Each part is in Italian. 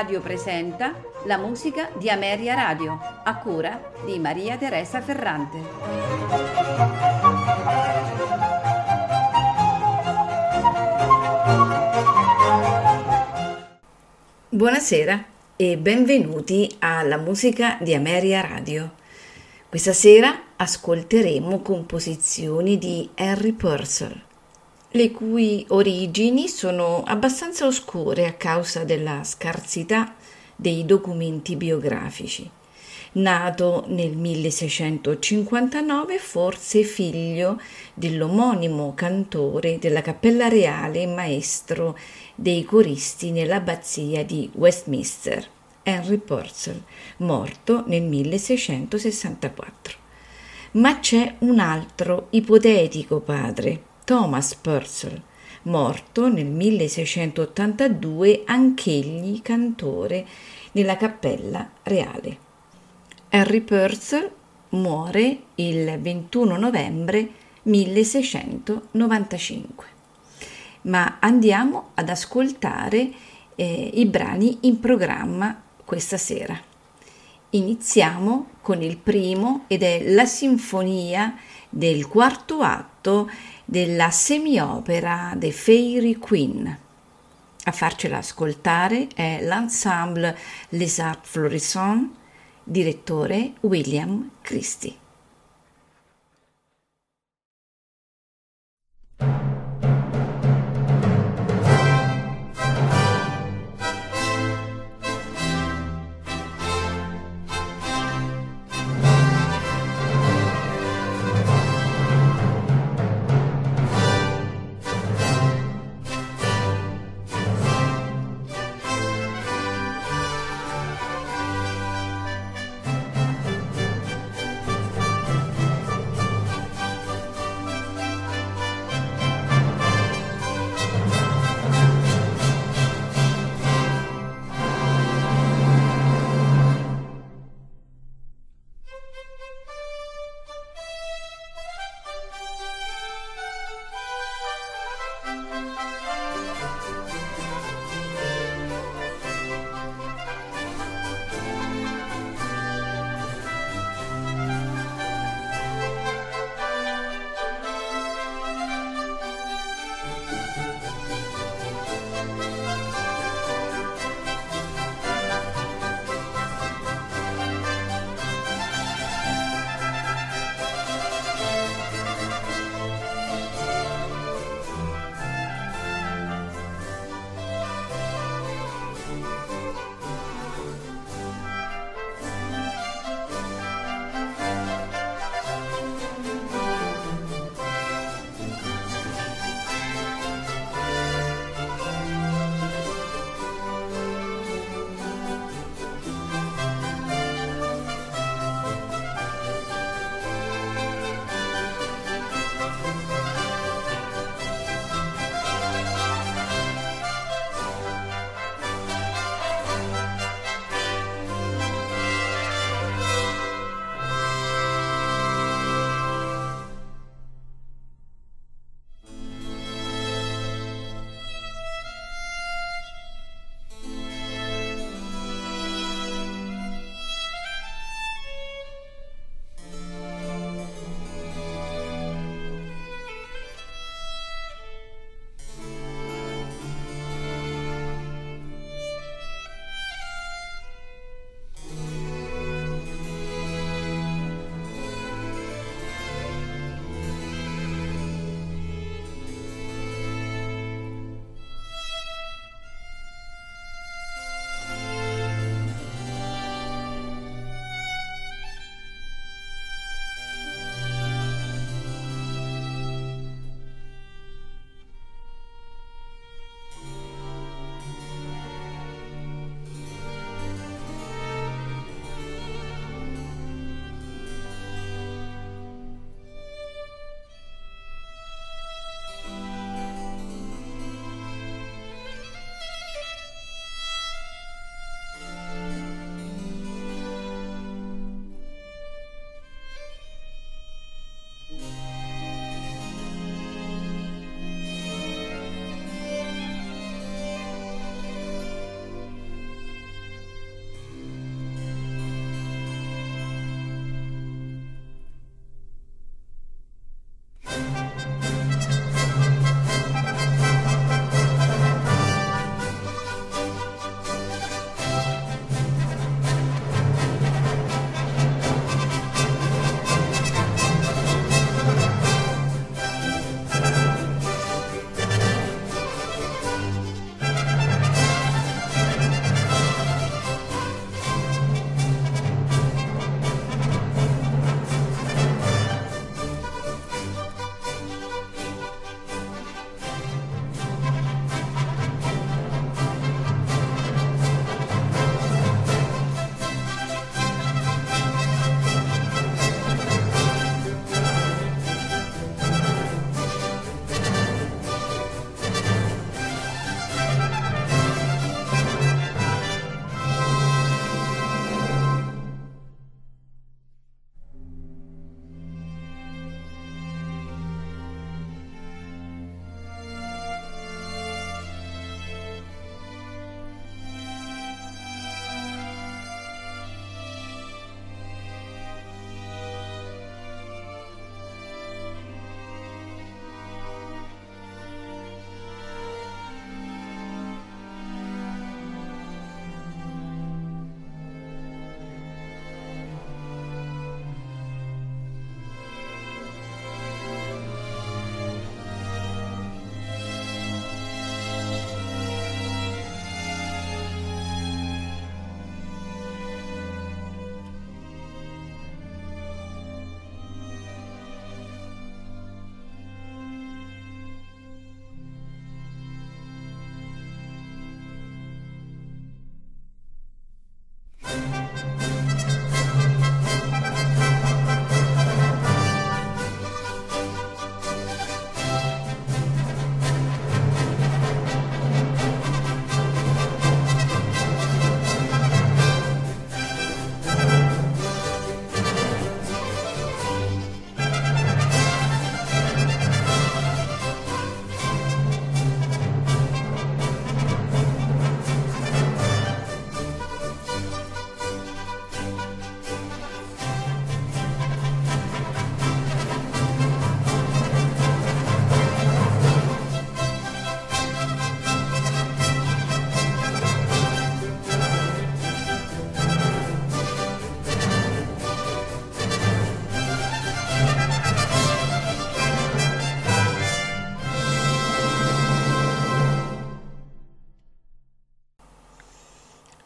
Radio presenta la musica di Ameria Radio, a cura di Maria Teresa Ferrante. Buonasera e benvenuti alla musica di Ameria Radio. Questa sera ascolteremo composizioni di Harry Purcell le cui origini sono abbastanza oscure a causa della scarsità dei documenti biografici. Nato nel 1659, forse figlio dell'omonimo cantore della Cappella Reale e maestro dei coristi nell'abbazia di Westminster, Henry Purcell, morto nel 1664. Ma c'è un altro ipotetico padre, Thomas Purcell, morto nel 1682 anch'egli cantore nella Cappella Reale. Henry Purcell muore il 21 novembre 1695. Ma andiamo ad ascoltare eh, i brani in programma questa sera. Iniziamo con il primo ed è la sinfonia del quarto atto della semiopera The Fairy Queen. A farcela ascoltare è l'ensemble Les Arts Florissants, direttore William Christie.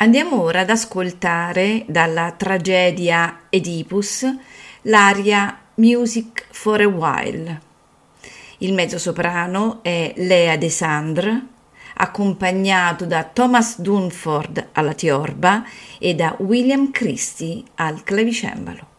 Andiamo ora ad ascoltare dalla tragedia Oedipus l'aria Music for a While. Il mezzosoprano è Lea Desandre, accompagnato da Thomas Dunford alla tiorba e da William Christie al clavicembalo.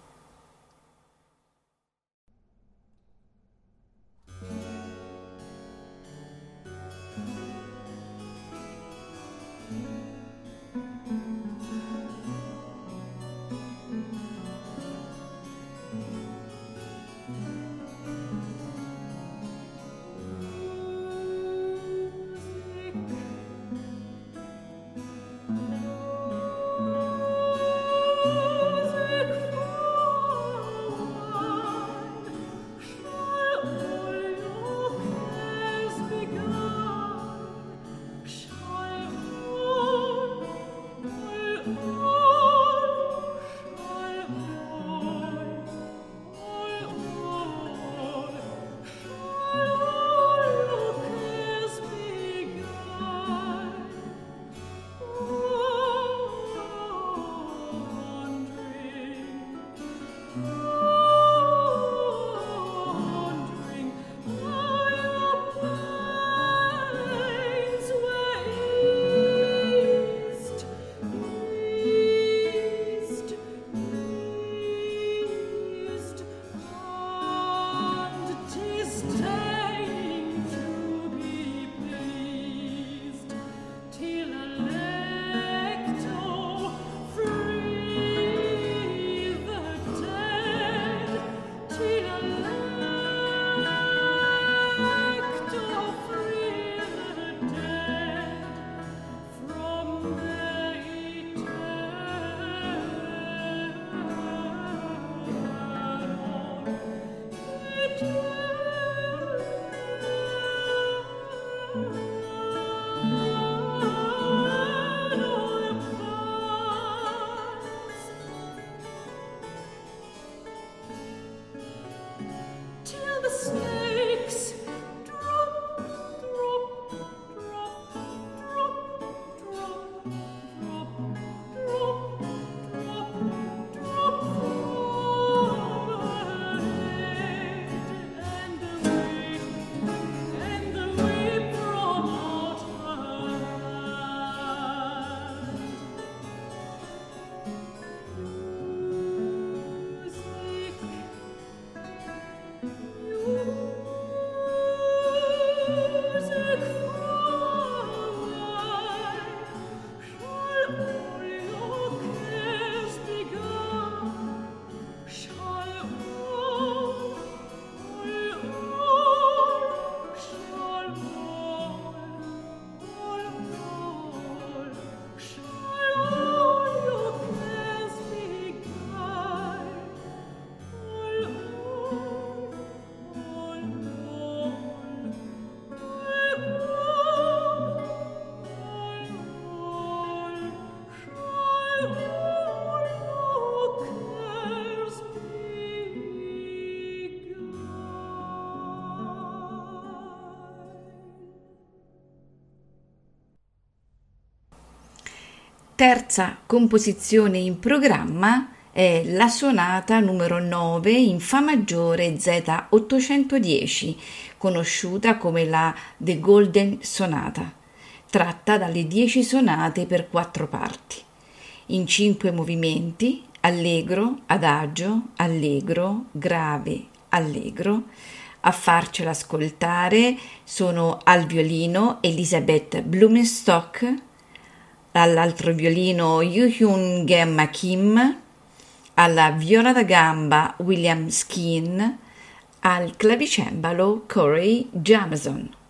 Terza composizione in programma è la sonata numero 9 in Fa maggiore Z810, conosciuta come la The Golden Sonata, tratta dalle 10 sonate per quattro parti, in cinque movimenti, allegro, adagio, allegro, grave, allegro. A farcela ascoltare sono al violino Elisabeth Blumenstock, all'altro violino Gemma Kim, alla viola da gamba William Skin, al clavicembalo Corey Jameson.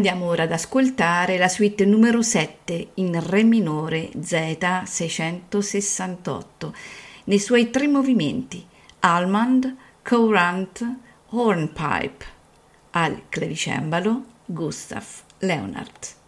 Andiamo ora ad ascoltare la suite numero 7 in Re minore Z668 nei suoi tre movimenti Almond, Courant, Hornpipe al clavicembalo Gustav Leonard.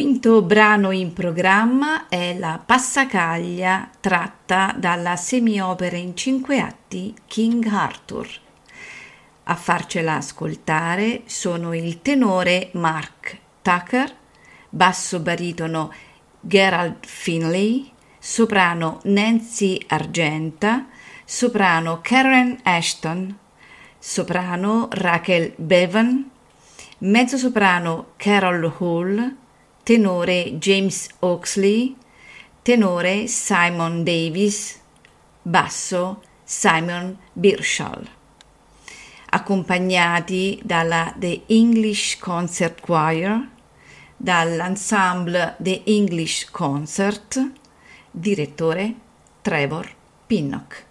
Quinto brano in programma è la Passacaglia tratta dalla semiopera in cinque atti King Arthur. A farcela ascoltare sono il tenore Mark Tucker, basso baritono Gerald Finley, soprano Nancy Argenta, soprano Karen Ashton, soprano Rachel Bevan, mezzosoprano Carol Hall, tenore James Oxley, tenore Simon Davis, basso Simon Birschall, accompagnati dalla The English Concert Choir, dall'ensemble The English Concert, direttore Trevor Pinnock.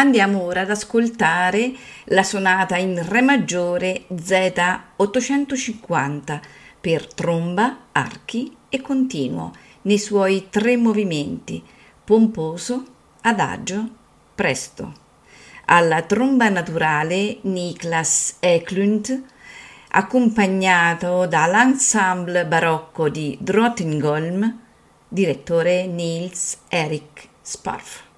Andiamo ora ad ascoltare la sonata in Re maggiore Z850 per tromba, archi e continuo nei suoi tre movimenti pomposo, adagio, presto. Alla tromba naturale Niklas Eklund, accompagnato dall'ensemble barocco di Drottningholm, direttore Niels Erik Sparf.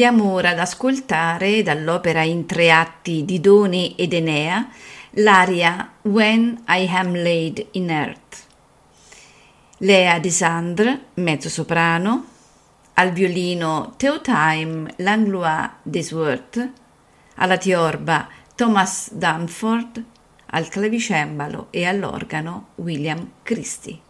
Andiamo ora ad ascoltare dall'opera in tre atti di Doni ed Enea l'aria When I Am Laid in Earth. Lea Desandre, mezzo soprano, al violino Theotime Langlois Desworth, alla tiorba Thomas Dunford, al clavicembalo e all'organo William Christie.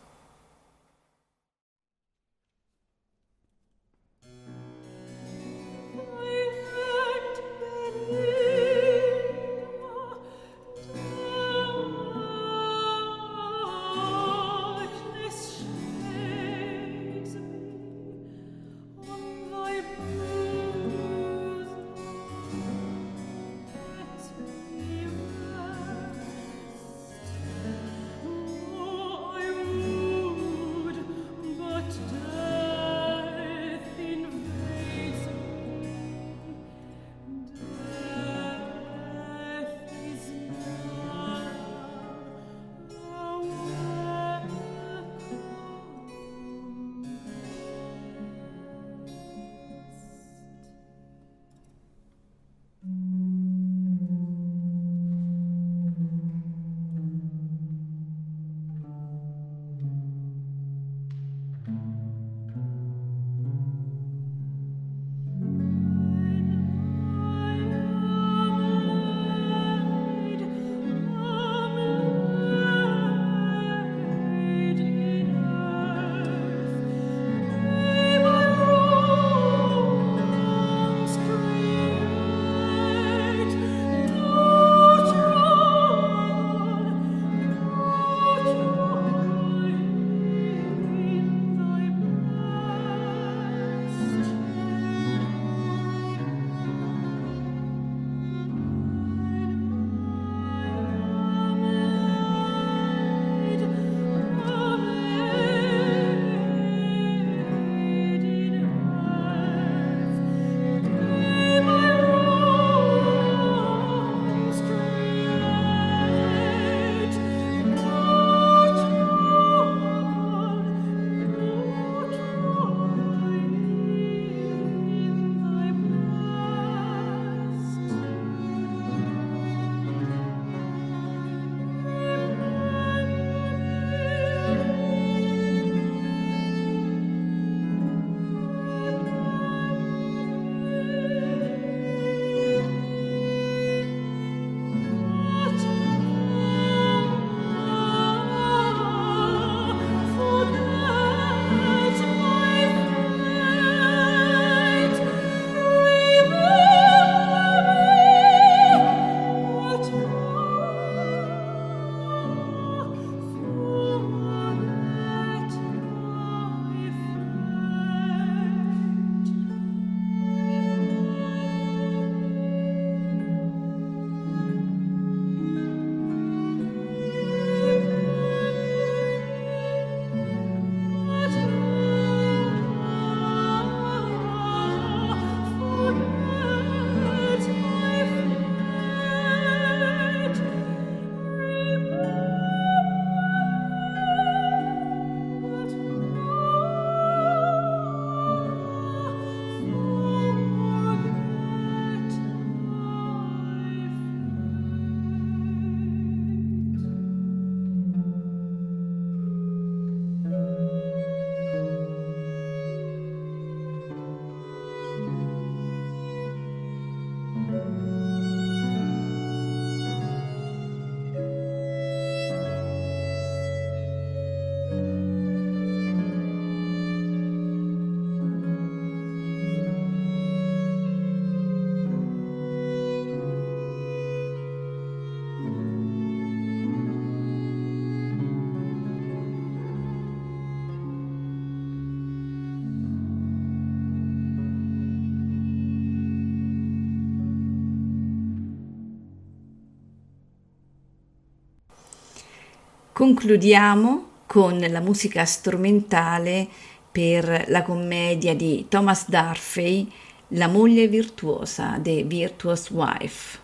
Concludiamo con la musica strumentale per la commedia di Thomas Darfey, La moglie virtuosa, The Virtuous Wife.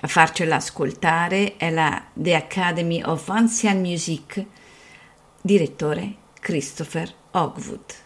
A farcela ascoltare è la The Academy of Ancient Music, direttore Christopher Hogwood.